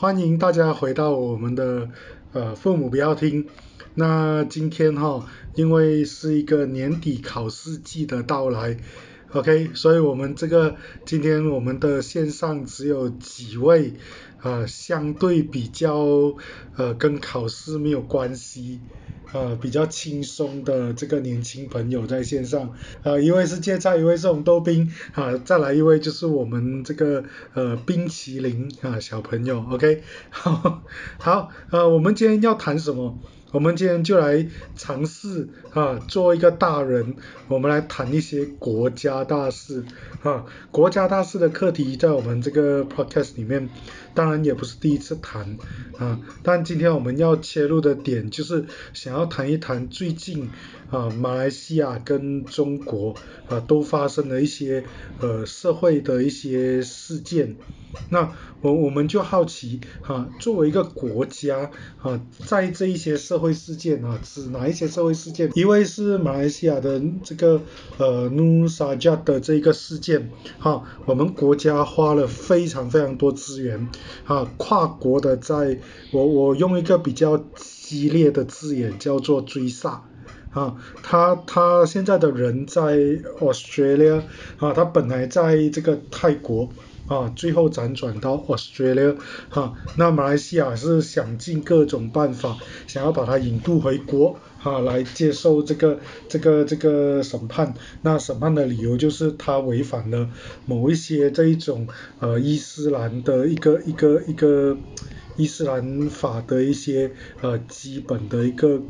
欢迎大家回到我们的呃父母不要听。那今天哈，因为是一个年底考试季的到来，OK，所以我们这个今天我们的线上只有几位呃相对比较呃跟考试没有关系。呃，比较轻松的这个年轻朋友在线上，呃，一位是芥菜，一位是红豆冰，啊，再来一位就是我们这个呃冰淇淋啊小朋友，OK，好，好，呃，我们今天要谈什么？我们今天就来尝试啊，做一个大人，我们来谈一些国家大事啊。国家大事的课题在我们这个 podcast 里面，当然也不是第一次谈啊。但今天我们要切入的点就是想要谈一谈最近啊，马来西亚跟中国啊都发生了一些呃社会的一些事件。那我我们就好奇哈，作为一个国家啊，在这一些社会事件啊，指哪一些社会事件？一位是马来西亚的这个呃努沙加的这个事件哈，我们国家花了非常非常多资源啊，跨国的在，我我用一个比较激烈的字眼叫做追杀啊，他他现在的人在 Australia 啊，他本来在这个泰国。啊，最后辗转到 Australia，哈，那马来西亚是想尽各种办法，想要把他引渡回国，啊，来接受这个这个这个审判。那审判的理由就是他违反了某一些这一种呃伊斯兰的一个一个一个伊斯兰法的一些呃基本的一个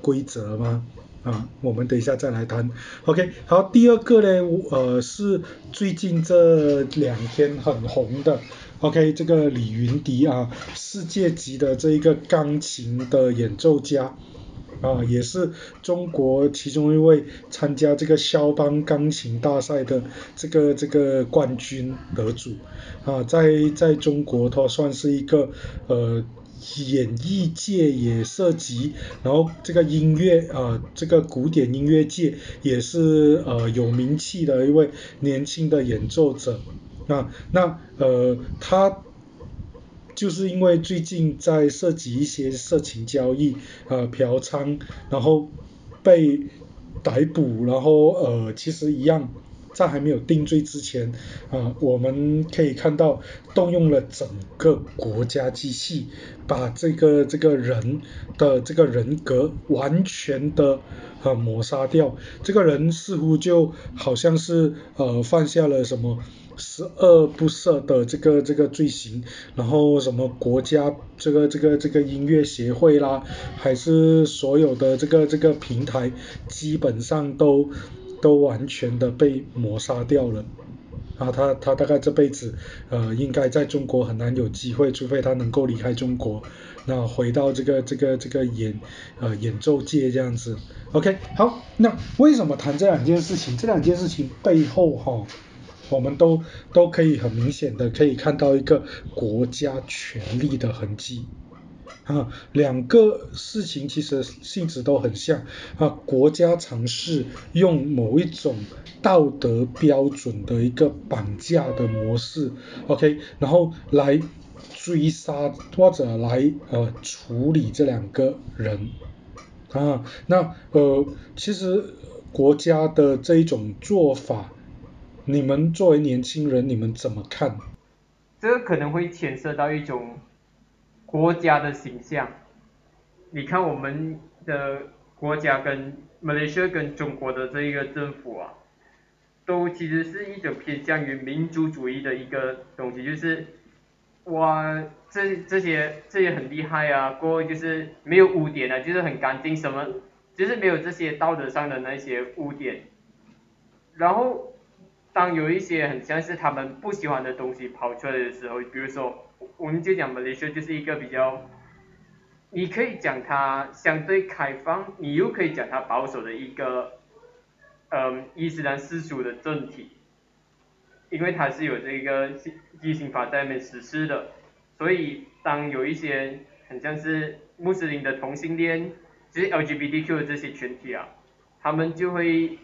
规则吗？啊，我们等一下再来谈。OK，好，第二个呢，呃，是最近这两天很红的，OK，这个李云迪啊，世界级的这一个钢琴的演奏家，啊，也是中国其中一位参加这个肖邦钢琴大赛的这个这个冠军得主，啊，在在中国他算是一个呃。演艺界也涉及，然后这个音乐啊，这个古典音乐界也是呃有名气的一位年轻的演奏者啊，那呃他就是因为最近在涉及一些色情交易呃嫖娼，然后被逮捕，然后呃其实一样。在还没有定罪之前，啊，我们可以看到动用了整个国家机器，把这个这个人的这个人格完全的呃抹杀掉。这个人似乎就好像是呃犯下了什么十恶不赦的这个这个罪行，然后什么国家这个这个这个音乐协会啦，还是所有的这个这个平台，基本上都。都完全的被抹杀掉了，啊，他他大概这辈子呃应该在中国很难有机会，除非他能够离开中国，那回到这个这个这个演呃演奏界这样子，OK，好，那为什么谈这两件事情？这两件事情背后哈，我们都都可以很明显的可以看到一个国家权力的痕迹。啊，两个事情其实性质都很像。啊，国家尝试用某一种道德标准的一个绑架的模式，OK，然后来追杀或者来呃处理这两个人。啊，那呃其实国家的这一种做法，你们作为年轻人你们怎么看？这可能会牵涉到一种。国家的形象，你看我们的国家跟马来西亚跟中国的这一个政府啊，都其实是一种偏向于民族主义的一个东西，就是哇这这些这些很厉害啊，过就是没有污点啊，就是很干净，什么就是没有这些道德上的那些污点，然后当有一些很像是他们不喜欢的东西跑出来的时候，比如说。我们就讲马来西亚就是一个比较，你可以讲它相对开放，你又可以讲它保守的一个，嗯，伊斯兰世俗的政体，因为它是有这个基刑法在那边实施的，所以当有一些很像是穆斯林的同性恋，就是 LGBTQ 的这些群体啊，他们就会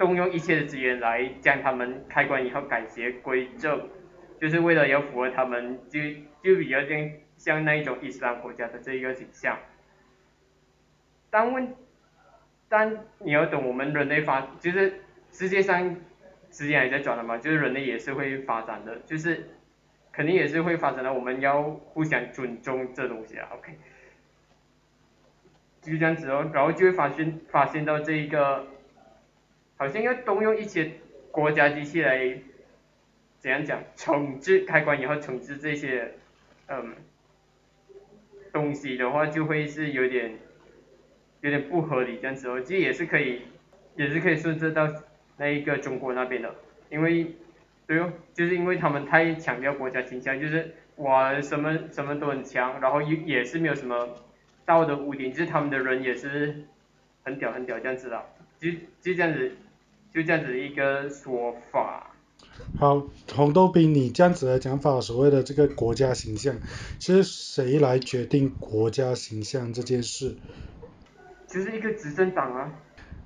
动用一切的资源来将他们开关以后改邪归正。就是为了要符合他们就就比较像像那一种伊斯兰国家的这一个形象。但问，但你要懂我们人类发，就是世界上时间也在转的嘛，就是人类也是会发展的，就是肯定也是会发展的，我们要互相尊重这东西啊，OK。就这样子哦，然后就会发现发现到这一个，好像要动用一些国家机器来，怎样讲，惩治开关以后惩治这些，嗯，东西的话就会是有点，有点不合理这样子哦，其实也是可以，也是可以顺着到那一个中国那边的，因为，对哦，就是因为他们太强调国家形象，就是哇什么什么都很强，然后也也是没有什么。道德污点，就是他们的人也是很屌很屌这样子的，就就这样子，就这样子一个说法。好，红豆冰，你这样子的讲法，所谓的这个国家形象，其实谁来决定国家形象这件事？就是一个执政党啊。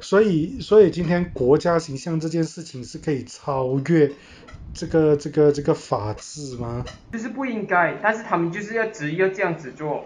所以，所以今天国家形象这件事情是可以超越这个这个这个法治吗？就是不应该，但是他们就是要执意要这样子做。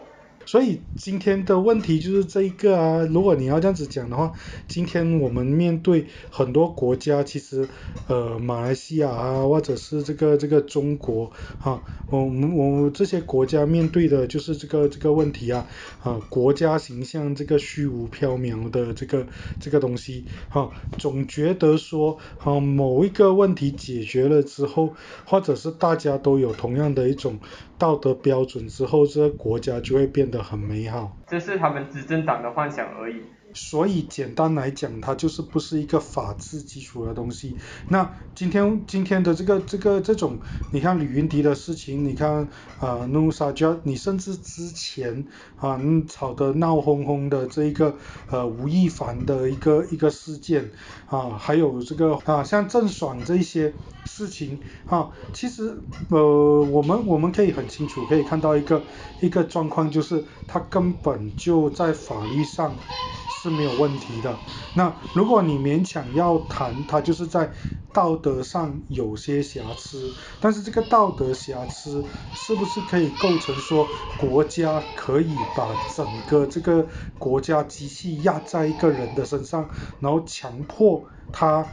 所以今天的问题就是这一个啊，如果你要这样子讲的话，今天我们面对很多国家，其实呃马来西亚啊，或者是这个这个中国哈，我们我们这些国家面对的就是这个这个问题啊，啊国家形象这个虚无缥缈的这个这个东西哈，总觉得说哈某一个问题解决了之后，或者是大家都有同样的一种道德标准之后，这个国家就会变得。很美好，这是他们执政党的幻想而已。所以简单来讲，它就是不是一个法治基础的东西。那今天今天的这个这个这种，你看李云迪的事情，你看啊努沙加，你甚至之前啊吵得闹哄哄的这一个呃吴亦凡的一个一个事件啊，还有这个啊像郑爽这一些事情啊，其实呃我们我们可以很清楚可以看到一个一个状况，就是他根本就在法律上。是是没有问题的。那如果你勉强要谈，它就是在道德上有些瑕疵，但是这个道德瑕疵是不是可以构成说国家可以把整个这个国家机器压在一个人的身上，然后强迫他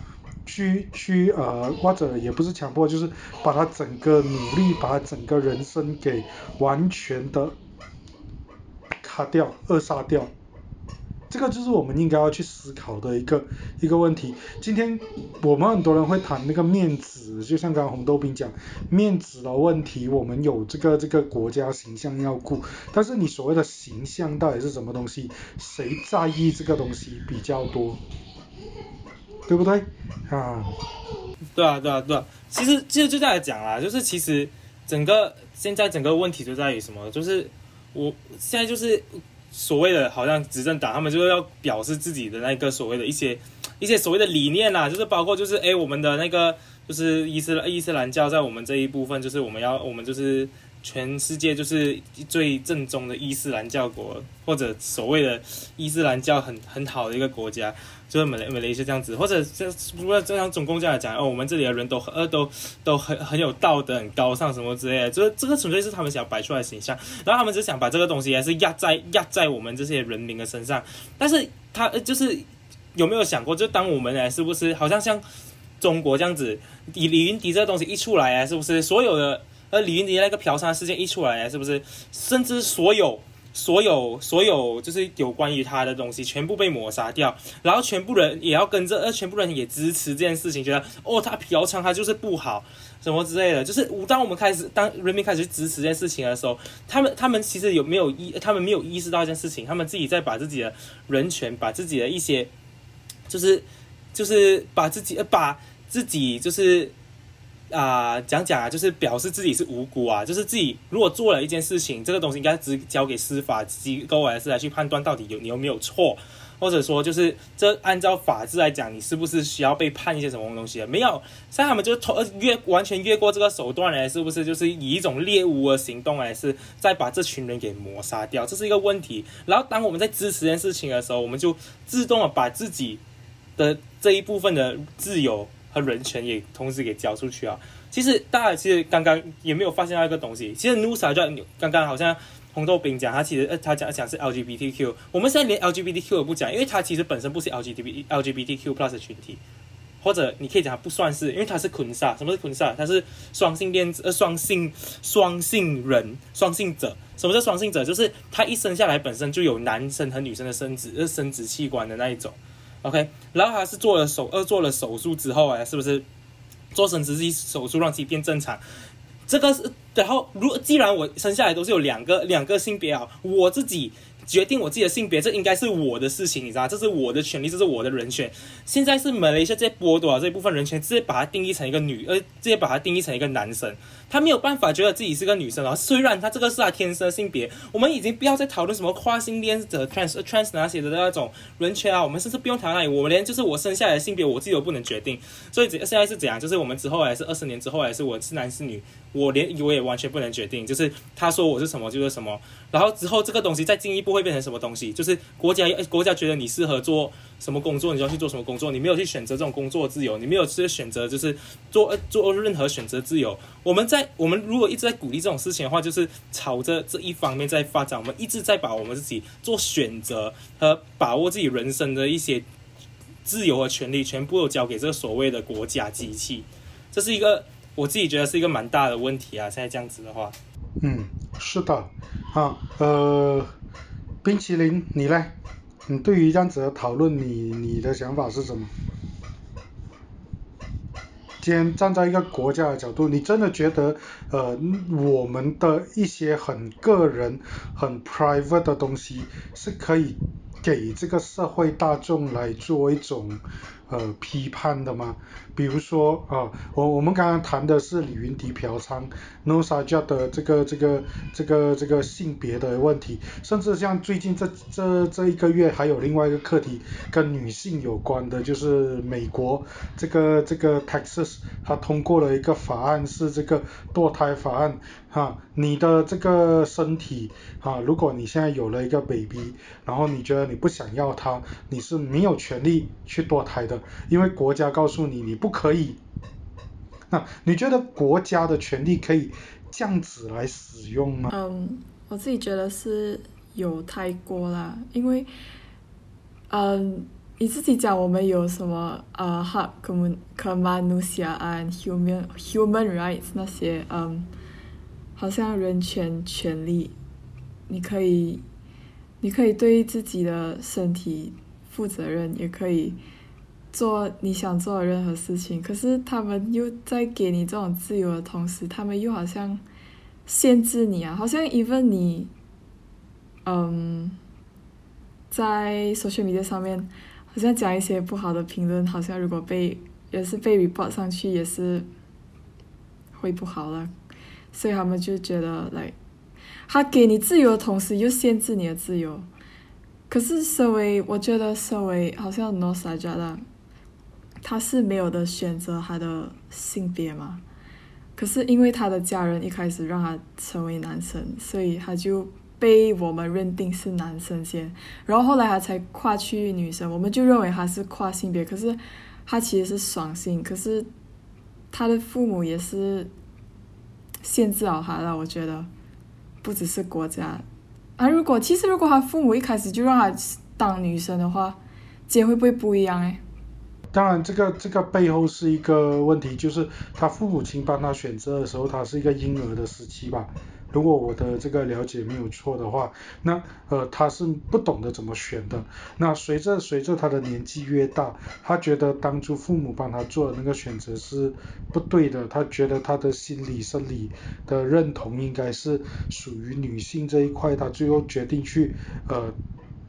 去去呃或者也不是强迫，就是把他整个努力，把他整个人生给完全的卡掉、扼杀掉。这个就是我们应该要去思考的一个一个问题。今天我们很多人会谈那个面子，就像刚刚红豆冰讲面子的问题，我们有这个这个国家形象要顾，但是你所谓的形象到底是什么东西？谁在意这个东西比较多？对不对？啊？对啊，对啊，对啊。其实其实就在讲啦，就是其实整个现在整个问题就在于什么？就是我现在就是。所谓的好像执政党，他们就是要表示自己的那个所谓的一些一些所谓的理念啦，就是包括就是哎，我们的那个就是伊斯伊斯兰教在我们这一部分，就是我们要我们就是全世界就是最正宗的伊斯兰教国，或者所谓的伊斯兰教很很好的一个国家。就是美美雷是这样子，或者这不过这样总共这样讲哦，我们这里的人都呃都都很很有道德、很高尚什么之类的，就是这个纯粹是他们想要摆出来的形象，然后他们只想把这个东西还是压在压在我们这些人民的身上。但是他就是有没有想过，就当我们呢，是不是好像像中国这样子，李李云迪这个东西一出来啊，是不是所有的而李云迪那个嫖娼事件一出来，是不是甚至所有。所有所有就是有关于他的东西，全部被抹杀掉，然后全部人也要跟着，呃，全部人也支持这件事情，觉得哦，他嫖娼他就是不好，什么之类的。就是当我们开始，当人民开始支持这件事情的时候，他们他们其实有没有意，他们没有意识到一件事情，他们自己在把自己的人权，把自己的一些，就是就是把自己呃把自己就是。啊，讲讲啊，就是表示自己是无辜啊，就是自己如果做了一件事情，这个东西应该只交给司法机构还是来去判断到底有你有没有错，或者说就是这按照法治来讲，你是不是需要被判一些什么东西？没有，像他们就通越完全越过这个手段来，是不是就是以一种猎物的行动来是再把这群人给抹杀掉？这是一个问题。然后当我们在支持这件事情的时候，我们就自动的把自己的这一部分的自由。和人权也同时给交出去啊！其实大家其实刚刚也没有发现到一个东西，其实 Nusa 就刚刚好像红豆饼讲，他其实呃他讲讲是 LGBTQ，我们现在连 LGBTQ 都不讲，因为他其实本身不是 LGBT LGBTQ plus 的群体。或者你可以讲不算是，因为他是昆萨，什么是昆萨？他是双性恋呃双性双性人双性者。什么叫双性者？就是他一生下来本身就有男生和女生的生殖呃生殖器官的那一种。OK，然后他是做了手呃做了手术之后啊，是不是做生殖器手术让自己变正常？这个是然后如既然我生下来都是有两个两个性别啊，我自己。决定我自己的性别，这应该是我的事情，你知道这是我的权利，这是我的人权。现在是马来西亚在剥夺了这一部分人权，直接把它定义成一个女，呃，直接把它定义成一个男生。他没有办法觉得自己是个女生啊，虽然他这个是他天生性别。我们已经不要再讨论什么跨性恋者 trans trans 那些的那种人权啊，我们甚至不用谈那里，我连就是我生下来的性别我自己都不能决定。所以现在是怎样？就是我们之后还是二十年之后还是我是男是女，我连我也完全不能决定。就是他说我是什么就是什么，然后之后这个东西再进一步会变成什么东西？就是国家国家觉得你适合做什么工作，你就要去做什么工作，你没有去选择这种工作自由，你没有去选择就是做做任何选择自由。我们在在我们如果一直在鼓励这种事情的话，就是朝着这一方面在发展。我们一直在把我们自己做选择和把握自己人生的一些自由和权利，全部都交给这个所谓的国家机器。这是一个我自己觉得是一个蛮大的问题啊！现在这样子的话，嗯，是的，啊，呃，冰淇淋，你呢？你对于这样子的讨论，你你的想法是什么？先站在一个国家的角度，你真的觉得，呃，我们的一些很个人、很 private 的东西是可以给这个社会大众来做一种。呃，批判的吗？比如说啊，我我们刚刚谈的是李云迪嫖娼，No s a j a 的这个这个这个这个性别的问题，甚至像最近这这这一个月还有另外一个课题跟女性有关的，就是美国这个这个 Texas 它通过了一个法案，是这个堕胎法案。哈，你的这个身体，哈，如果你现在有了一个 baby，然后你觉得你不想要他，你是没有权利去堕胎的，因为国家告诉你你不可以。那你觉得国家的权利可以这样子来使用吗？嗯，我自己觉得是有太过啦，因为，嗯，你自己讲我们有什么呃，hak kemanusiaan human human rights 那些，嗯。好像人权权利，你可以，你可以对自己的身体负责任，也可以做你想做的任何事情。可是他们又在给你这种自由的同时，他们又好像限制你啊，好像 even 你，嗯，在 social media 上面，好像讲一些不好的评论，好像如果被也是被 report 上去，也是会不好了。所以他们就觉得，来，他给你自由的同时又限制你的自由。可是身为，我觉得身为好像 No s a j a 他是没有的选择他的性别嘛。可是因为他的家人一开始让他成为男生，所以他就被我们认定是男生先，然后后来他才跨去女生，我们就认为他是跨性别。可是他其实是双性，可是他的父母也是。限制了他了，我觉得不只是国家啊。如果其实如果他父母一开始就让他当女生的话，结会不会不一样哎？当然，这个这个背后是一个问题，就是他父母亲帮他选择的时候，他是一个婴儿的时期吧。如果我的这个了解没有错的话，那呃他是不懂得怎么选的。那随着随着他的年纪越大，他觉得当初父母帮他做的那个选择是不对的。他觉得他的心理生理的认同应该是属于女性这一块，他最后决定去呃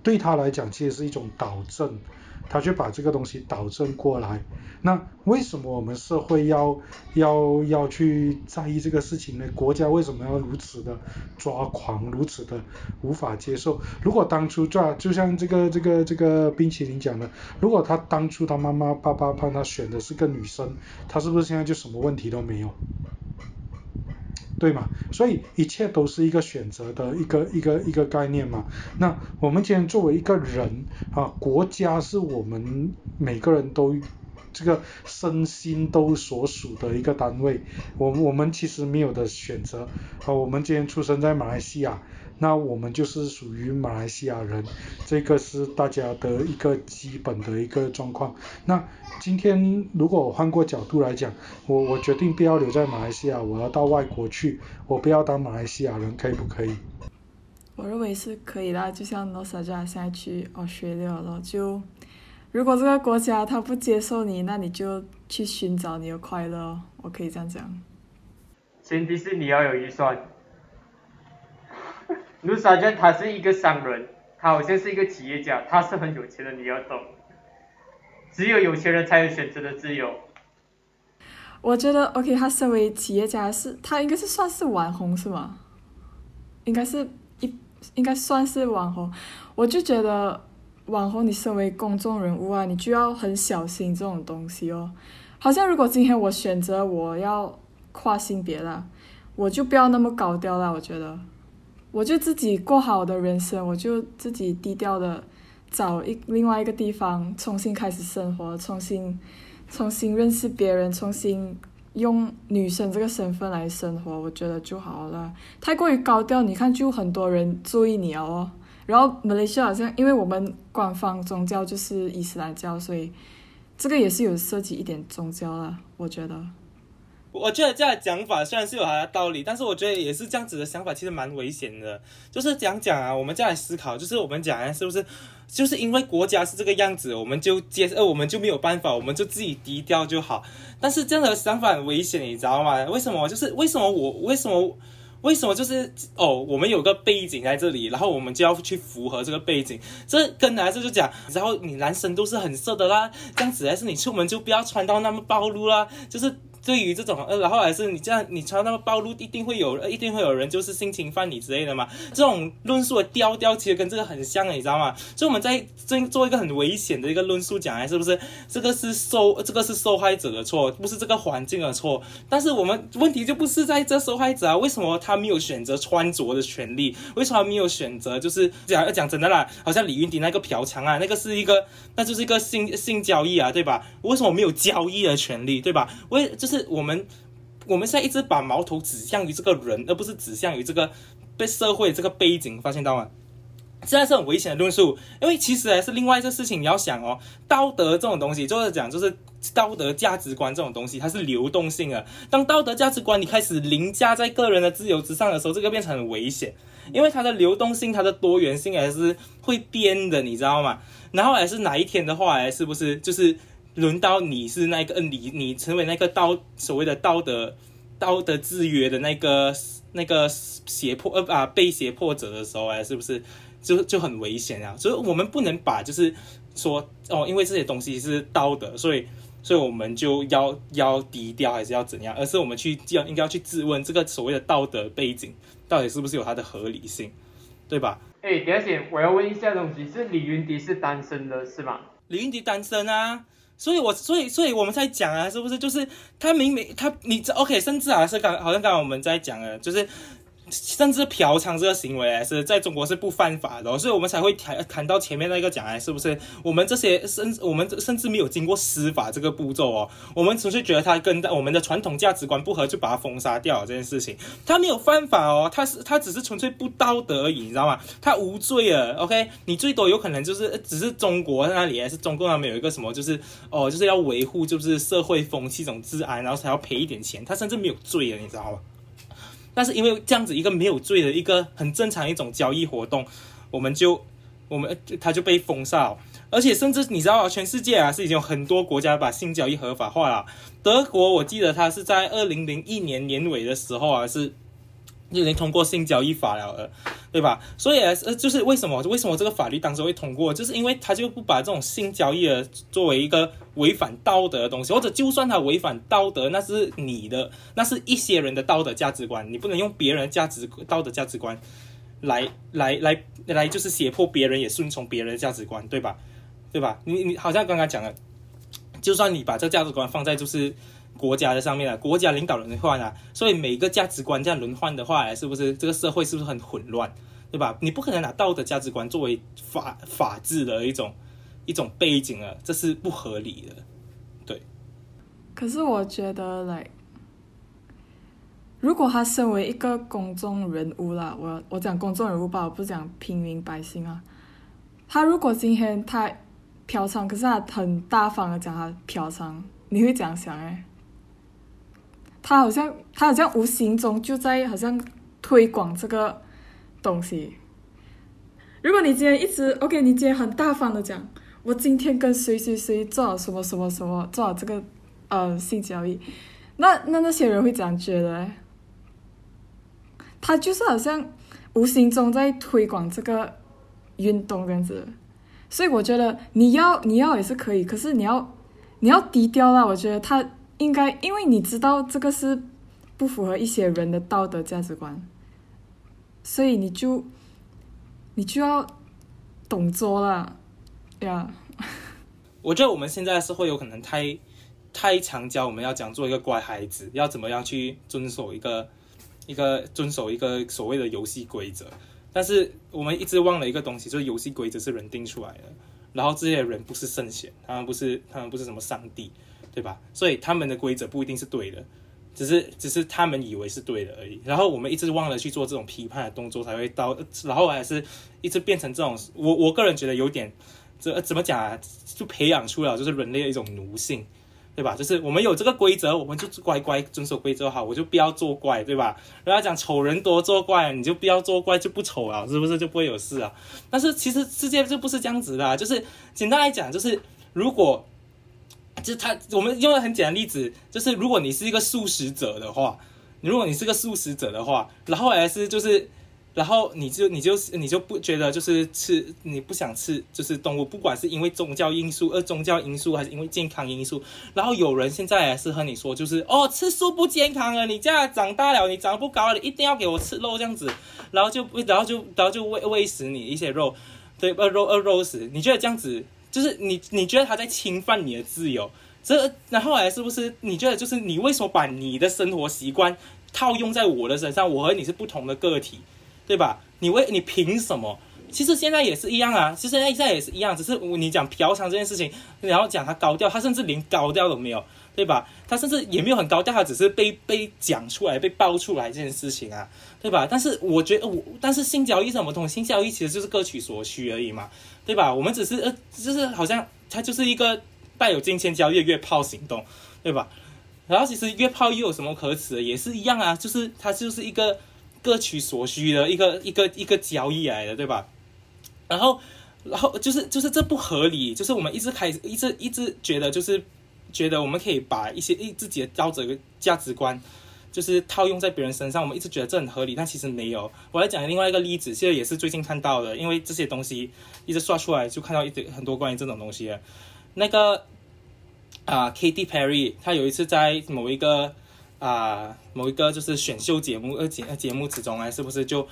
对他来讲其实是一种导正。他就把这个东西导正过来。那为什么我们社会要要要去在意这个事情呢？国家为什么要如此的抓狂，如此的无法接受？如果当初抓，就像这个这个这个冰淇淋讲的，如果他当初他妈妈爸爸帮他选的是个女生，他是不是现在就什么问题都没有？对嘛？所以一切都是一个选择的一个一个一个概念嘛。那我们今天作为一个人啊，国家是我们每个人都这个身心都所属的一个单位。我我们其实没有的选择，啊，我们今天出生在马来西亚。那我们就是属于马来西亚人，这个是大家的一个基本的一个状况。那今天如果我换过角度来讲，我我决定不要留在马来西亚，我要到外国去，我不要当马来西亚人，可以不可以？我认为是可以啦，就像 n o s a j a 现在去 Australia 了，就如果这个国家他不接受你，那你就去寻找你的快乐，我可以这样讲。前提是你要有预算。卢沙娟他是一个商人，他好像是一个企业家，他是很有钱的，你要懂。只有有钱人才有选择的自由。我觉得 OK，他身为企业家是，他应该是算是网红是吗？应该是一应该算是网红。我就觉得网红，你身为公众人物啊，你就要很小心这种东西哦。好像如果今天我选择我要跨性别了，我就不要那么高调了，我觉得。我就自己过好的人生，我就自己低调的找一另外一个地方重新开始生活，重新重新认识别人，重新用女生这个身份来生活，我觉得就好了。太过于高调，你看就很多人注意你哦。然后马来西亚好像因为我们官方宗教就是伊斯兰教，所以这个也是有涉及一点宗教了，我觉得。我觉得这样的讲法虽然是有它的道理，但是我觉得也是这样子的想法，其实蛮危险的。就是讲讲啊，我们再来思考，就是我们讲啊是不是，就是因为国家是这个样子，我们就接呃，我们就没有办法，我们就自己低调就好。但是这样的想法很危险，你知道吗？为什么？就是为什么我为什么为什么就是哦，我们有个背景在这里，然后我们就要去符合这个背景。这跟男生就讲，然后你男生都是很色的啦，这样子还是你出门就不要穿到那么暴露啦，就是。对于这种呃，然后还是你这样，你穿那么暴露，一定会有，一定会有人就是性侵犯你之类的嘛。这种论述的调调其实跟这个很像，你知道吗？所以我们在做做一个很危险的一个论述讲，来，是不是？这个是受这个是受害者的错，不是这个环境的错。但是我们问题就不是在这受害者啊，为什么他没有选择穿着的权利？为什么没有选择就是讲要讲真的啦？好像李云迪那个嫖娼啊，那个是一个，那就是一个性性交易啊，对吧？为什么没有交易的权利，对吧？为就是。是我们我们现在一直把矛头指向于这个人，而不是指向于这个被社会这个背景，发现到吗？现在是很危险的论述，因为其实还是另外一个事情，你要想哦，道德这种东西，就是讲就是道德价值观这种东西，它是流动性的。当道德价值观你开始凌驾在个人的自由之上的时候，这个变成很危险，因为它的流动性、它的多元性还是会变的，你知道吗？然后还是哪一天的话，哎，是不是就是？轮到你是那个，你你成为那个道所谓的道德道德制约的那个那个胁迫呃啊被胁迫者的时候啊，是不是就就很危险啊？所以我们不能把就是说哦，因为这些东西是道德，所以所以我们就要要低调还是要怎样？而是我们去要应该要去质问这个所谓的道德背景到底是不是有它的合理性，对吧？哎，第二点我要问一下东西，是李云迪是单身的是吗？李云迪单身啊。所以，我所以，所以我们在讲啊，是不是就是他明明他你这 OK，甚至啊是刚好像刚刚我们在讲啊，就是。甚至嫖娼这个行为是在中国是不犯法的，所以我们才会谈谈到前面那个讲哎，是不是？我们这些甚我们甚至没有经过司法这个步骤哦，我们纯粹觉得他跟我们的传统价值观不合，就把他封杀掉这件事情。他没有犯法哦，他是他只是纯粹不道德而已，你知道吗？他无罪了。OK，你最多有可能就是只是中国那里还是中共那边有一个什么，就是哦，就是要维护就是社会风气这种治安，然后才要赔一点钱。他甚至没有罪了，你知道吗？但是因为这样子一个没有罪的一个很正常一种交易活动，我们就我们他就被封杀，而且甚至你知道，全世界啊是已经有很多国家把性交易合法化了。德国我记得他是在二零零一年年尾的时候啊是。就已经通过性交易法了，对吧？所以呃，就是为什么为什么这个法律当时会通过，就是因为他就不把这种性交易作为一个违反道德的东西，或者就算他违反道德，那是你的，那是一些人的道德价值观，你不能用别人的价值道德价值观来来来来，就是胁迫别人也顺从别人的价值观，对吧？对吧？你你好像刚刚讲了，就算你把这个价值观放在就是。国家的上面啊，国家领导人换啊，所以每个价值观这样轮换的话，是不是这个社会是不是很混乱，对吧？你不可能拿道德价值观作为法法治的一种一种背景啊，这是不合理的，对。可是我觉得，like，如果他身为一个公众人物啦，我我讲公众人物吧，我不讲平民百姓啊。他如果今天他嫖娼，可是他很大方的讲他嫖娼，你会怎样想诶？他好像他好像无形中就在好像推广这个东西。如果你今天一直 OK，你今天很大方的讲，我今天跟谁谁谁做了什么什么什么，做了这个呃性交易，那那那些人会怎样觉得？他就是好像无形中在推广这个运动这样子，所以我觉得你要你要也是可以，可是你要你要低调啦。我觉得他应该，因为你知道这个是不符合一些人的道德价值观，所以你就。你就要懂做了呀。我觉得我们现在是会有可能太太强教我们要讲做一个乖孩子，要怎么样去遵守一个一个遵守一个所谓的游戏规则。但是我们一直忘了一个东西，就是游戏规则是人定出来的，然后这些人不是圣贤，他们不是他们不是什么上帝，对吧？所以他们的规则不一定是对的。只是只是他们以为是对的而已，然后我们一直忘了去做这种批判的动作，才会到，然后还是一直变成这种。我我个人觉得有点，这怎么讲啊？就培养出了就是人类的一种奴性，对吧？就是我们有这个规则，我们就乖乖遵守规则好，我就不要作怪，对吧？人家讲丑人多作怪，你就不要作怪，就不丑啊，是不是就不会有事啊？但是其实世界就不是这样子的，就是简单来讲，就是如果。就他，我们用个很简单例子，就是如果你是一个素食者的话，如果你是个素食者的话，然后还是就是，然后你就你就你就不觉得就是吃你不想吃就是动物，不管是因为宗教因素，呃宗教因素还是因为健康因素，然后有人现在还是和你说就是哦吃素不健康啊，你这样长大了你长不高了，你一定要给我吃肉这样子，然后就然后就然后就喂喂食你一些肉，对呃肉呃肉食，你觉得这样子？就是你，你觉得他在侵犯你的自由？这然后来是不是？你觉得就是你为什么把你的生活习惯套用在我的身上？我和你是不同的个体，对吧？你为你凭什么？其实现在也是一样啊，其实现在也是一样，只是你讲嫖娼这件事情，然后讲他高调，他甚至连高调都没有，对吧？他甚至也没有很高调，他只是被被讲出来、被爆出来这件事情啊，对吧？但是我觉得我，但是性交易什么东西？性交易其实就是各取所需而已嘛。对吧？我们只是呃，就是好像它就是一个带有金钱交易的约炮行动，对吧？然后其实约炮又有什么可耻的？也是一样啊，就是它就是一个各取所需的一个一个一个交易来的，对吧？然后然后就是就是这不合理，就是我们一直开一直一直觉得就是觉得我们可以把一些一自己的道德价值观。就是套用在别人身上，我们一直觉得这很合理，但其实没有。我来讲另外一个例子，现在也是最近看到的，因为这些东西一直刷出来，就看到一堆很多关于这种东西。那个啊，Katy Perry，他有一次在某一个啊某一个就是选秀节目呃节节目之中啊，是不是就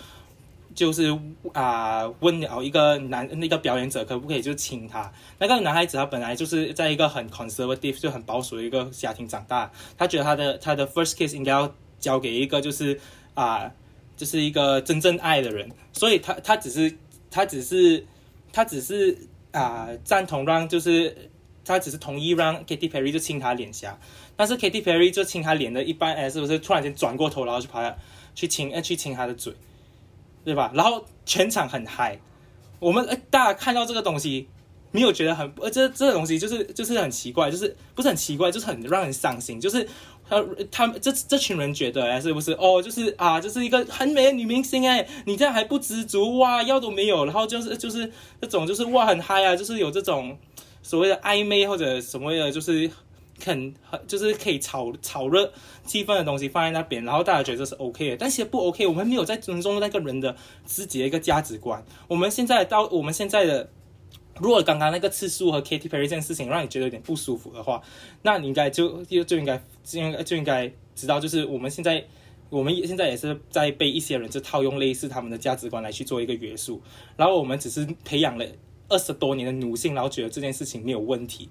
就是啊问了一个男那个表演者可不可以就亲他？那个男孩子他本来就是在一个很 conservative 就很保守的一个家庭长大，他觉得他的他的 first kiss 应该要。交给一个就是啊，就是一个真正爱的人，所以他他只是他只是他只是啊赞同让就是他只是同意让 Katy Perry 就亲他脸颊，但是 Katy Perry 就亲他脸的一半，哎，是不是突然间转过头，然后去跑去亲呃去亲他的嘴，对吧？然后全场很嗨，我们大家看到这个东西。没有觉得很呃，这这东西就是就是很奇怪，就是不是很奇怪，就是很让人伤心。就是他他们这这群人觉得哎，是不是哦？就是啊，就是一个很美的女明星哎，你这样还不知足哇？要都没有，然后就是就是那种就是哇很嗨啊，就是有这种所谓的暧昧或者什么的，就是很很就是可以炒炒热气氛的东西放在那边，然后大家觉得这是 OK 的，但其实不 OK。我们没有在尊重那个人的自己的一个价值观。我们现在到我们现在的。如果刚刚那个次数和 Katy Perry 这件事情让你觉得有点不舒服的话，那你应该就就就应该就应该就应该知道，就是我们现在我们现在也是在被一些人就套用类似他们的价值观来去做一个约束，然后我们只是培养了二十多年的奴性，然后觉得这件事情没有问题，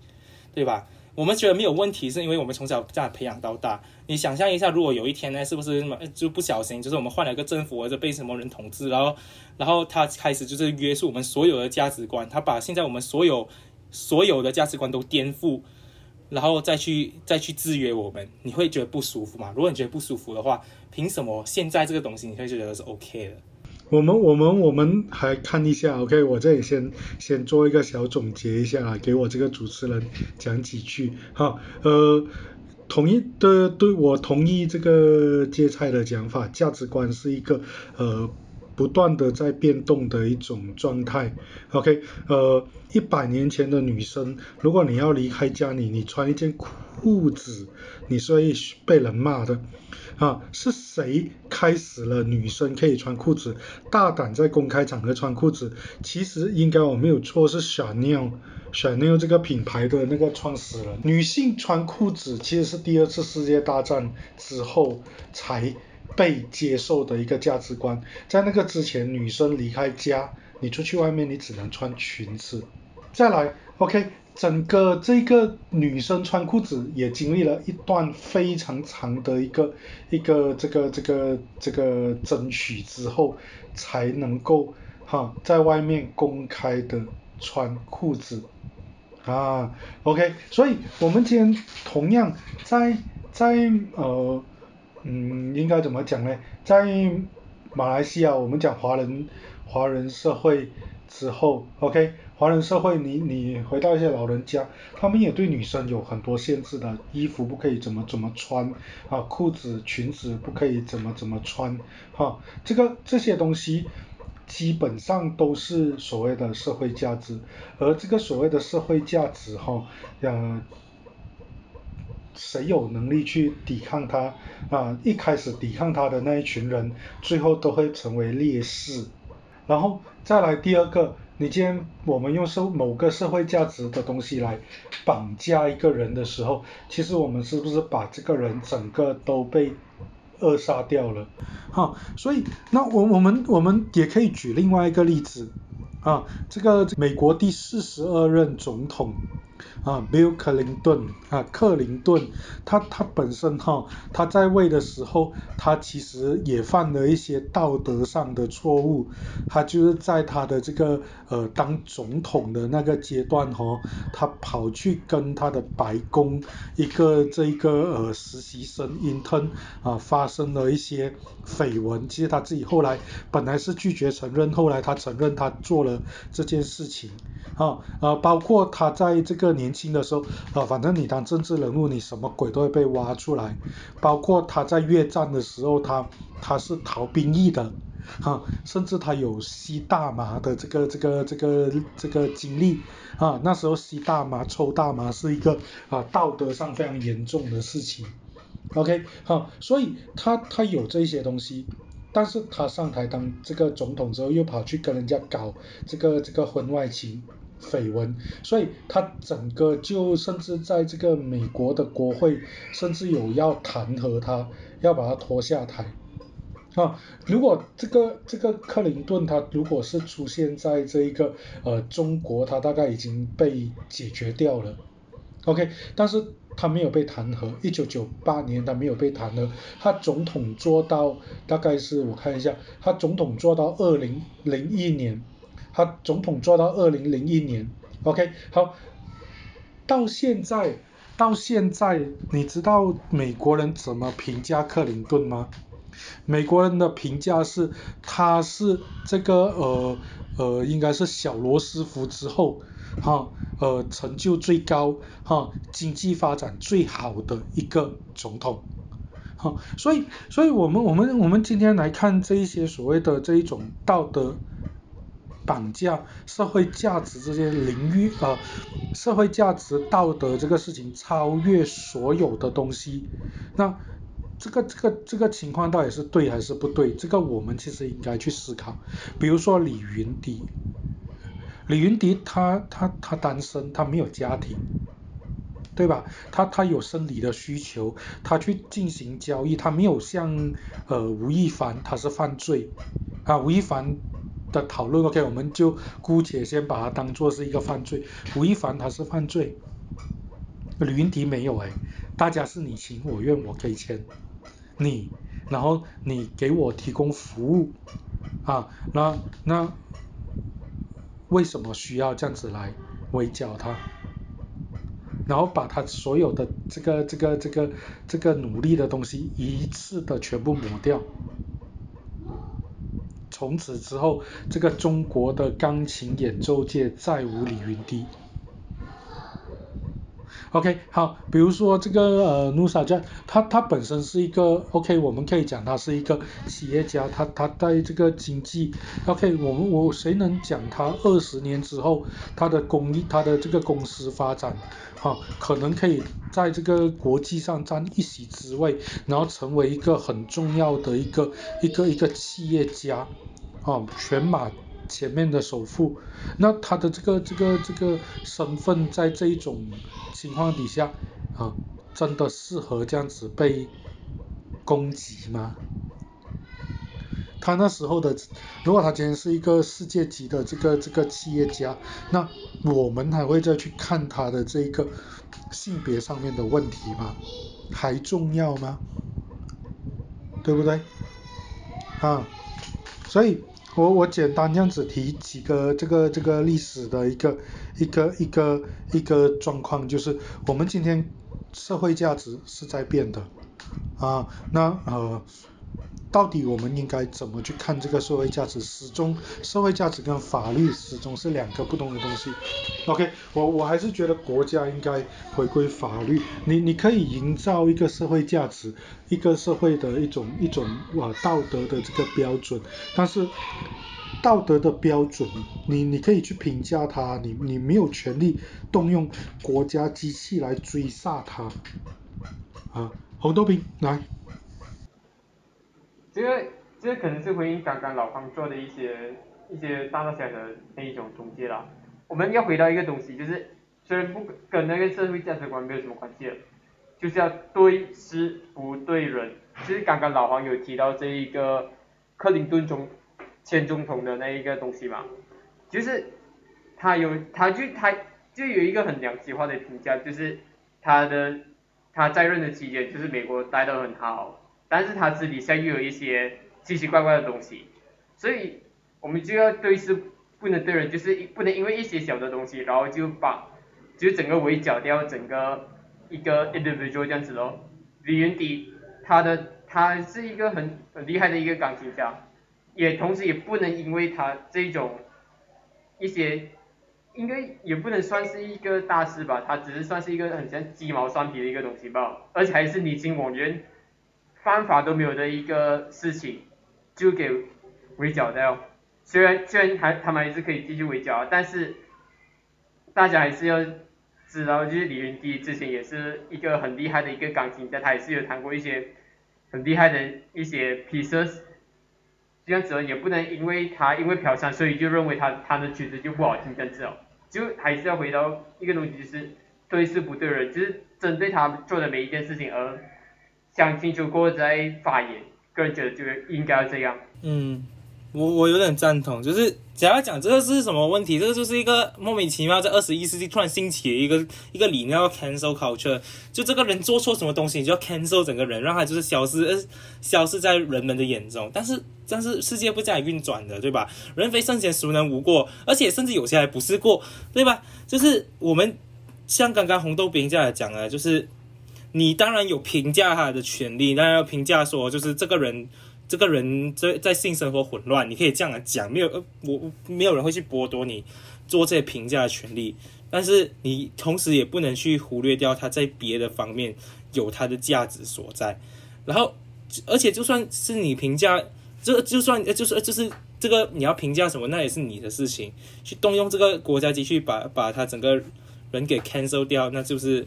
对吧？我们觉得没有问题，是因为我们从小这样培养到大。你想象一下，如果有一天呢，是不是就不小心，就是我们换了一个政府或者被什么人统治，然后，然后他开始就是约束我们所有的价值观，他把现在我们所有所有的价值观都颠覆，然后再去再去制约我们，你会觉得不舒服吗？如果你觉得不舒服的话，凭什么现在这个东西你会觉得是 OK 的？我们我们我们还看一下，OK，我这里先先做一个小总结一下啊，给我这个主持人讲几句哈，呃，同意的对我同意这个芥菜的讲法，价值观是一个呃不断的在变动的一种状态，OK，呃，一百年前的女生，如果你要离开家里，你穿一件裤子，你是会被人骂的。啊，是谁开始了女生可以穿裤子，大胆在公开场合穿裤子？其实应该我没有错，是 Chanel，Chanel 这个品牌的那个创始人。女性穿裤子其实是第二次世界大战之后才被接受的一个价值观，在那个之前，女生离开家，你出去外面你只能穿裙子。再来，OK。整个这个女生穿裤子也经历了一段非常长的一个一个这个这个这个争取之后，才能够哈在外面公开的穿裤子啊，OK，所以我们今天同样在在呃嗯应该怎么讲呢？在马来西亚我们讲华人华人社会之后，OK。华人社会，你你回到一些老人家，他们也对女生有很多限制的，衣服不可以怎么怎么穿，啊，裤子裙子不可以怎么怎么穿，哈，这个这些东西基本上都是所谓的社会价值，而这个所谓的社会价值，哈，呃，谁有能力去抵抗它，啊，一开始抵抗它的那一群人，最后都会成为烈士，然后再来第二个。你今天我们用社某个社会价值的东西来绑架一个人的时候，其实我们是不是把这个人整个都被扼杀掉了？哈，所以那我我们我们也可以举另外一个例子啊，这个美国第四十二任总统。啊，Bill 克林顿啊，克林顿，他他本身哈，他在位的时候，他其实也犯了一些道德上的错误，他就是在他的这个呃当总统的那个阶段哈，他跑去跟他的白宫一个这一个呃实习生 intern 啊发生了一些绯闻，其实他自己后来本来是拒绝承认，后来他承认他做了这件事情，啊呃包括他在这个年轻的时候，啊，反正你当政治人物，你什么鬼都会被挖出来，包括他在越战的时候，他他是逃兵役的，哈，甚至他有吸大麻的这个这个这个这个经历，啊，那时候吸大麻抽大麻是一个啊道德上非常严重的事情，OK，好，所以他他有这些东西，但是他上台当这个总统之后，又跑去跟人家搞这个这个婚外情。绯闻，所以他整个就甚至在这个美国的国会，甚至有要弹劾他，要把他拖下台。啊，如果这个这个克林顿他如果是出现在这一个呃中国，他大概已经被解决掉了。OK，但是他没有被弹劾，一九九八年他没有被弹劾，他总统做到大概是我看一下，他总统做到二零零一年。他总统做到二零零一年，OK，好，到现在到现在，你知道美国人怎么评价克林顿吗？美国人的评价是，他是这个呃呃，应该是小罗斯福之后，哈，呃，成就最高，哈，经济发展最好的一个总统，哈，所以，所以我们我们我们今天来看这一些所谓的这一种道德。绑架社会价值这些领域啊，社会价值道德这个事情超越所有的东西，那这个这个这个情况到底是对还是不对？这个我们其实应该去思考。比如说李云迪，李云迪他他他单身，他没有家庭，对吧？他他有生理的需求，他去进行交易，他没有像呃吴亦凡他是犯罪啊，吴亦凡。的讨论，OK，我们就姑且先把它当做是一个犯罪。吴亦凡他是犯罪，吕云迪没有哎，大家是你情我愿，我给钱你，然后你给我提供服务啊，那那为什么需要这样子来围剿他？然后把他所有的这个这个这个这个努力的东西一次的全部抹掉。从此之后，这个中国的钢琴演奏界再无李云迪。OK，好，比如说这个呃努萨加，他他本身是一个 OK，我们可以讲他是一个企业家，他他在这个经济 OK，我们我谁能讲他二十年之后他的公益他的这个公司发展，哈，可能可以在这个国际上占一席之位，然后成为一个很重要的一个一个一个企业家，啊，全马。前面的首富，那他的这个这个这个身份在这一种情况底下啊，真的适合这样子被攻击吗？他那时候的，如果他今天是一个世界级的这个这个企业家，那我们还会再去看他的这个性别上面的问题吗？还重要吗？对不对？啊，所以。我我简单这样子提几个这个这个历史的一个一个一个一个状况，就是我们今天社会价值是在变的啊，那呃。到底我们应该怎么去看这个社会价值？始终社会价值跟法律始终是两个不同的东西。OK，我我还是觉得国家应该回归法律。你你可以营造一个社会价值，一个社会的一种一种啊道德的这个标准，但是道德的标准，你你可以去评价它，你你没有权利动用国家机器来追杀它。啊，红豆饼来。这个这个可能是回应刚刚老方做的一些一些大大小小的那一种总结啦。我们要回到一个东西，就是虽然不跟那个社会价值观没有什么关系了，就是要对事不对人。就是刚刚老黄有提到这一个克林顿总前总统的那一个东西嘛，就是他有他就他就有一个很两极化的评价，就是他的他在任的期间，就是美国待得很好。但是他私底下又有一些奇奇怪怪的东西，所以我们就要对事不能对人，就是不能因为一些小的东西，然后就把就整个围剿掉整个一个 individual 这样子咯。李云迪他的他是一个很很厉害的一个钢琴家，也同时也不能因为他这种一些应该也不能算是一个大师吧，他只是算是一个很像鸡毛蒜皮的一个东西吧，而且还是你情我愿。方法都没有的一个事情，就给围剿掉。虽然虽然还他们还是可以继续围剿，但是大家还是要知道，就是李云迪之前也是一个很厉害的一个钢琴家，他也是有弹过一些很厉害的一些 pieces。这样子也不能因为他因为嫖娼，所以就认为他他的曲子就不好听这样子哦。就还是要回到一个东西，就是对事不对人，就是针对他做的每一件事情而。讲清楚过再发言，个人觉得就应该这样。嗯，我我有点赞同，就是假如讲这个是什么问题，这个就是一个莫名其妙在二十一世纪突然兴起的一个一个理念，叫 cancel culture。就这个人做错什么东西，你就要 cancel 整个人，让他就是消失，消失在人们的眼中。但是但是世界不这样运转的，对吧？人非圣贤，孰能无过？而且甚至有些还不是过，对吧？就是我们像刚刚红豆饼这样讲啊，就是。你当然有评价他的权利，当然要评价说，就是这个人，这个人在在性生活混乱，你可以这样来讲，没有呃，我没有人会去剥夺你做这些评价的权利，但是你同时也不能去忽略掉他在别的方面有他的价值所在，然后而且就算是你评价，这就算就是就是这个你要评价什么，那也是你的事情，去动用这个国家机去把把他整个人给 cancel 掉，那就是。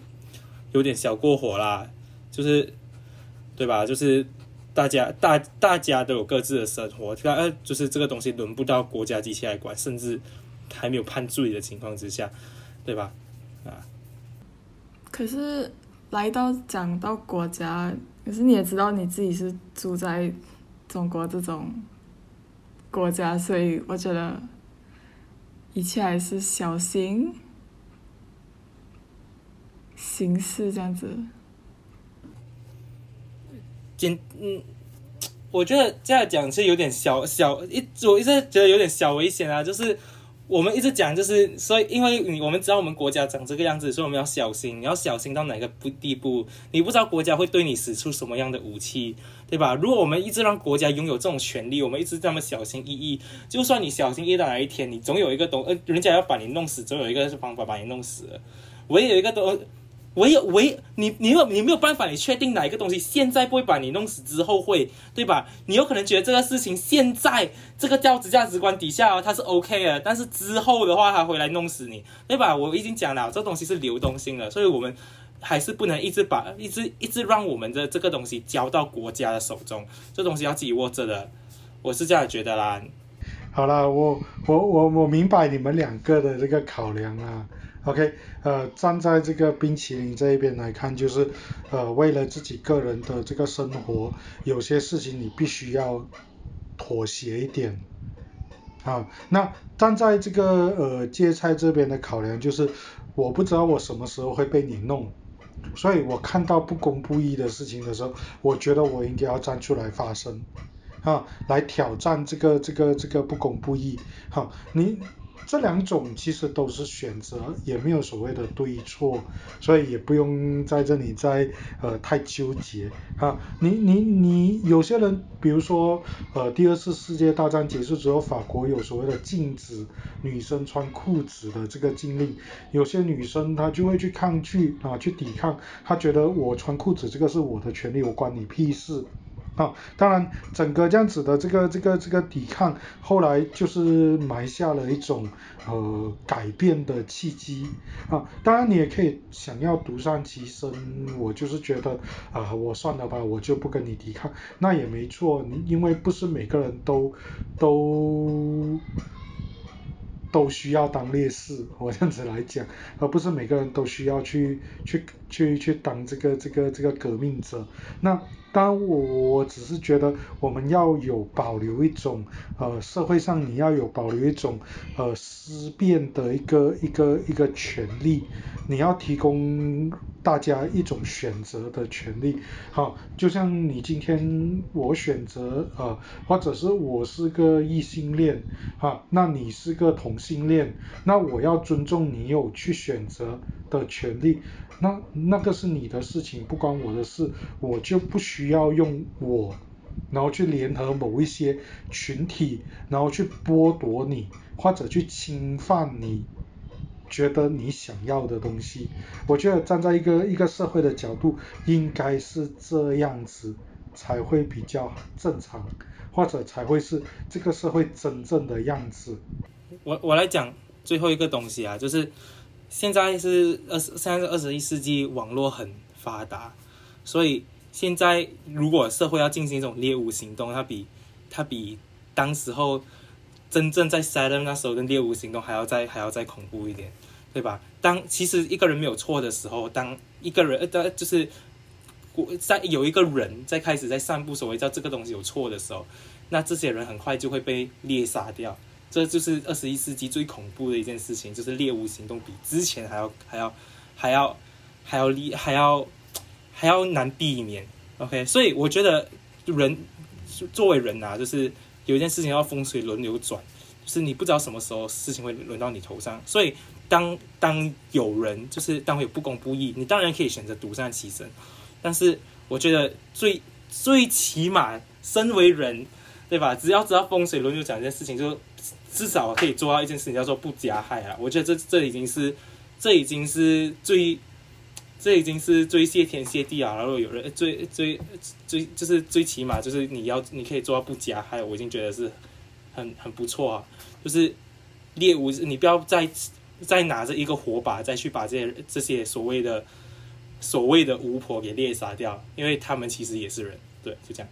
有点小过火啦，就是，对吧？就是大家大大家都有各自的生活，呃，就是这个东西轮不到国家机器来管，甚至还没有判罪的情况之下，对吧？啊。可是来到讲到国家，可是你也知道你自己是住在中国这种国家，所以我觉得一切还是小心。形式这样子，简嗯，我觉得这样讲是有点小小一，我一直觉得有点小危险啊。就是我们一直讲，就是所以，因为你我们知道我们国家长这个样子，所以我们要小心。你要小心到哪个不地步？你不知道国家会对你使出什么样的武器，对吧？如果我们一直让国家拥有这种权利，我们一直这么小心翼翼，就算你小心翼翼到哪一天，你总有一个东呃，人家要把你弄死，总有一个方法把你弄死。唯有一个东。唯有唯你你有你没有办法，你确定哪一个东西现在不会把你弄死，之后会对吧？你有可能觉得这个事情现在这个价值价值观底下它是 OK 的，但是之后的话它回来弄死你，对吧？我已经讲了，这东西是流动性的，所以我们还是不能一直把一直一直让我们的这个东西交到国家的手中，这东西要自己握着的，我是这样觉得啦。好了，我我我我明白你们两个的这个考量啊。OK，呃，站在这个冰淇淋这一边来看，就是呃，为了自己个人的这个生活，有些事情你必须要妥协一点。啊，那站在这个呃芥菜这边的考量就是，我不知道我什么时候会被你弄，所以我看到不公不义的事情的时候，我觉得我应该要站出来发声，啊，来挑战这个这个这个不公不义。好，你。这两种其实都是选择，也没有所谓的对错，所以也不用在这里再呃太纠结啊。你你你有些人，比如说呃第二次世界大战结束之后，法国有所谓的禁止女生穿裤子的这个禁令，有些女生她就会去抗拒啊，去抵抗，她觉得我穿裤子这个是我的权利，我关你屁事。啊，当然，整个这样子的这个这个这个抵抗，后来就是埋下了一种呃改变的契机啊。当然，你也可以想要独善其身，我就是觉得啊，我算了吧，我就不跟你抵抗，那也没错，你因为不是每个人都都。都需要当烈士，我这样子来讲，而不是每个人都需要去去去去当这个这个这个革命者。那当，我我只是觉得我们要有保留一种呃社会上你要有保留一种呃思辨的一个一个一个权利，你要提供大家一种选择的权利。好，就像你今天我选择呃，或者是我是个异性恋，哈，那你是个同。性恋，那我要尊重你有去选择的权利，那那个是你的事情，不关我的事，我就不需要用我，然后去联合某一些群体，然后去剥夺你或者去侵犯你觉得你想要的东西。我觉得站在一个一个社会的角度，应该是这样子才会比较正常，或者才会是这个社会真正的样子。我我来讲最后一个东西啊，就是现在是二十，现在是二十一世纪，网络很发达，所以现在如果社会要进行一种猎物行动，它比它比当时候真正在 Salem 那时候的猎物行动还要再还要再恐怖一点，对吧？当其实一个人没有错的时候，当一个人呃就是我在有一个人在开始在散布所谓叫这个东西有错的时候，那这些人很快就会被猎杀掉。这就是二十一世纪最恐怖的一件事情，就是猎物行动比之前还要还要还要还要厉还要还要难避免。OK，所以我觉得人作为人啊，就是有一件事情要风水轮流转，就是你不知道什么时候事情会轮到你头上。所以当当有人就是当会有不公不义，你当然可以选择独善其身，但是我觉得最最起码身为人，对吧？只要知道风水轮流转这件事情，就至少可以做到一件事情，叫做不加害啊！我觉得这这已经是，这已经是最，这已经是最谢天谢地啊！然后有人最最最就是最起码就是你要你可以做到不加害，我已经觉得是很很不错啊！就是猎物，你不要再再拿着一个火把再去把这些这些所谓的所谓的巫婆给猎杀掉，因为他们其实也是人，对，就这样。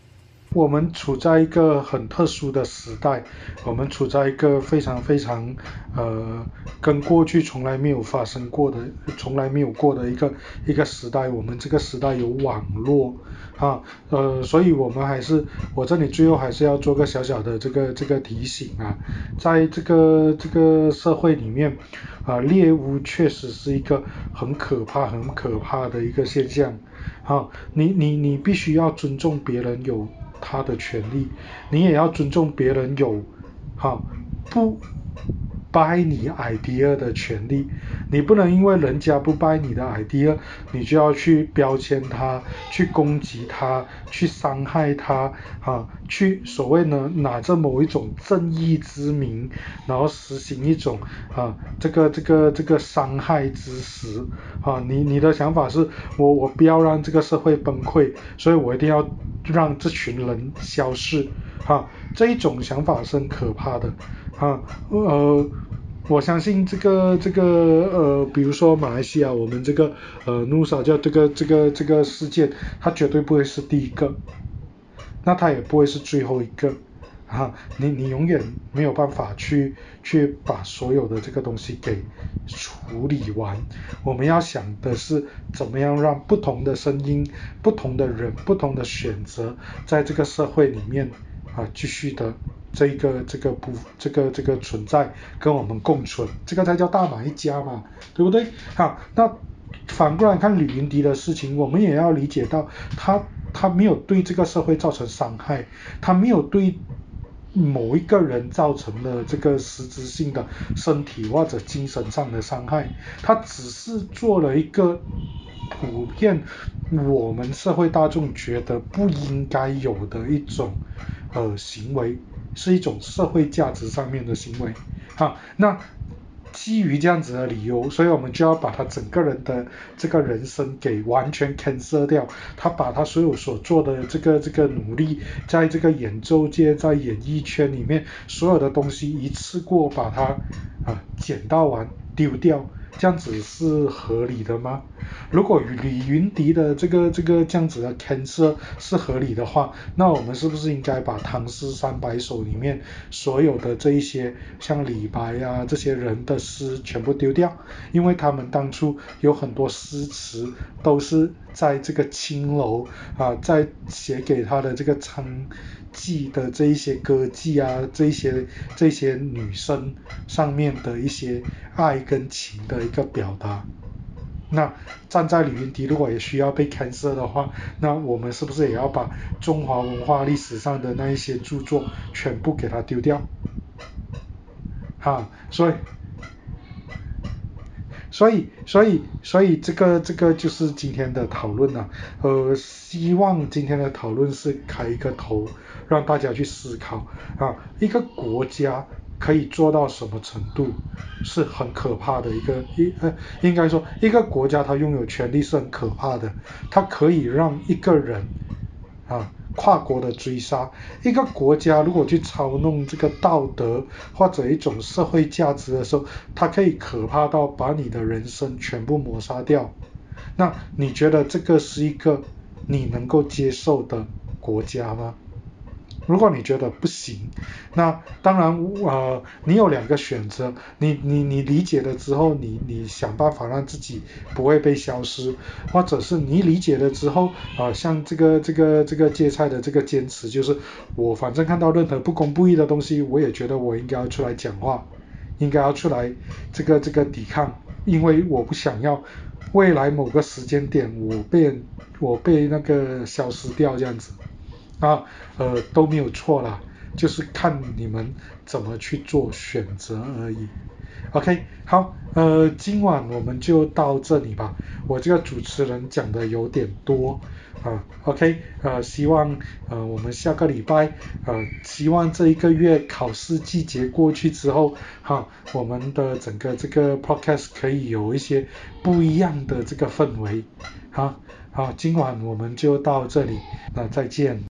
我们处在一个很特殊的时代，我们处在一个非常非常呃跟过去从来没有发生过的、从来没有过的一个一个时代。我们这个时代有网络啊，呃，所以我们还是我这里最后还是要做个小小的这个这个提醒啊，在这个这个社会里面啊，猎物确实是一个很可怕、很可怕的一个现象。好，你你你必须要尊重别人有。他的权利，你也要尊重别人有，哈，不 buy 你 idea 的权利，你不能因为人家不 buy 你的 idea，你就要去标签他，去攻击他，去伤害他，啊，去所谓呢拿着某一种正义之名，然后实行一种啊这个这个这个伤害之实，啊，你你的想法是我我不要让这个社会崩溃，所以我一定要让这群人消失，哈，这一种想法是很可怕的。哈，呃，我相信这个这个呃，比如说马来西亚，我们这个呃努萨叫这个这个这个事件，它绝对不会是第一个，那它也不会是最后一个，啊，你你永远没有办法去去把所有的这个东西给处理完，我们要想的是怎么样让不同的声音、不同的人、不同的选择，在这个社会里面啊继续的。这个这个不这个这个存在跟我们共存，这个才叫大马一家嘛，对不对？好，那反过来看李云迪的事情，我们也要理解到他他没有对这个社会造成伤害，他没有对某一个人造成了这个实质性的身体或者精神上的伤害，他只是做了一个普遍我们社会大众觉得不应该有的一种呃行为。是一种社会价值上面的行为，好，那基于这样子的理由，所以我们就要把他整个人的这个人生给完全 cancel 掉，他把他所有所做的这个这个努力，在这个演奏界，在演艺圈里面所有的东西一次过把它啊捡到完丢掉。这样子是合理的吗？如果李云迪的这个这个这样子的 cancer 是合理的话，那我们是不是应该把唐诗三百首里面所有的这一些像李白啊这些人的诗全部丢掉？因为他们当初有很多诗词都是在这个青楼啊，在写给他的这个娼记的这一些歌妓啊，这一些这些女生上面的一些爱跟情的一个表达。那站在李云迪如果也需要被 cancel 的话，那我们是不是也要把中华文化历史上的那一些著作全部给他丢掉？哈，所以。所以，所以，所以这个这个就是今天的讨论了。呃，希望今天的讨论是开一个头，让大家去思考啊，一个国家可以做到什么程度，是很可怕的一个一呃，应该说一个国家它拥有权力是很可怕的，它可以让一个人啊。跨国的追杀，一个国家如果去操弄这个道德或者一种社会价值的时候，它可以可怕到把你的人生全部抹杀掉。那你觉得这个是一个你能够接受的国家吗？如果你觉得不行，那当然呃，你有两个选择，你你你理解了之后，你你想办法让自己不会被消失，或者是你理解了之后啊，像这个这个这个芥菜的这个坚持，就是我反正看到任何不公不义的东西，我也觉得我应该要出来讲话，应该要出来这个这个抵抗，因为我不想要未来某个时间点我被我被那个消失掉这样子。啊，呃都没有错啦，就是看你们怎么去做选择而已。OK，好，呃，今晚我们就到这里吧。我这个主持人讲的有点多啊，OK，呃，希望呃我们下个礼拜呃，希望这一个月考试季节过去之后，哈，我们的整个这个 Podcast 可以有一些不一样的这个氛围。好，好，今晚我们就到这里，那再见。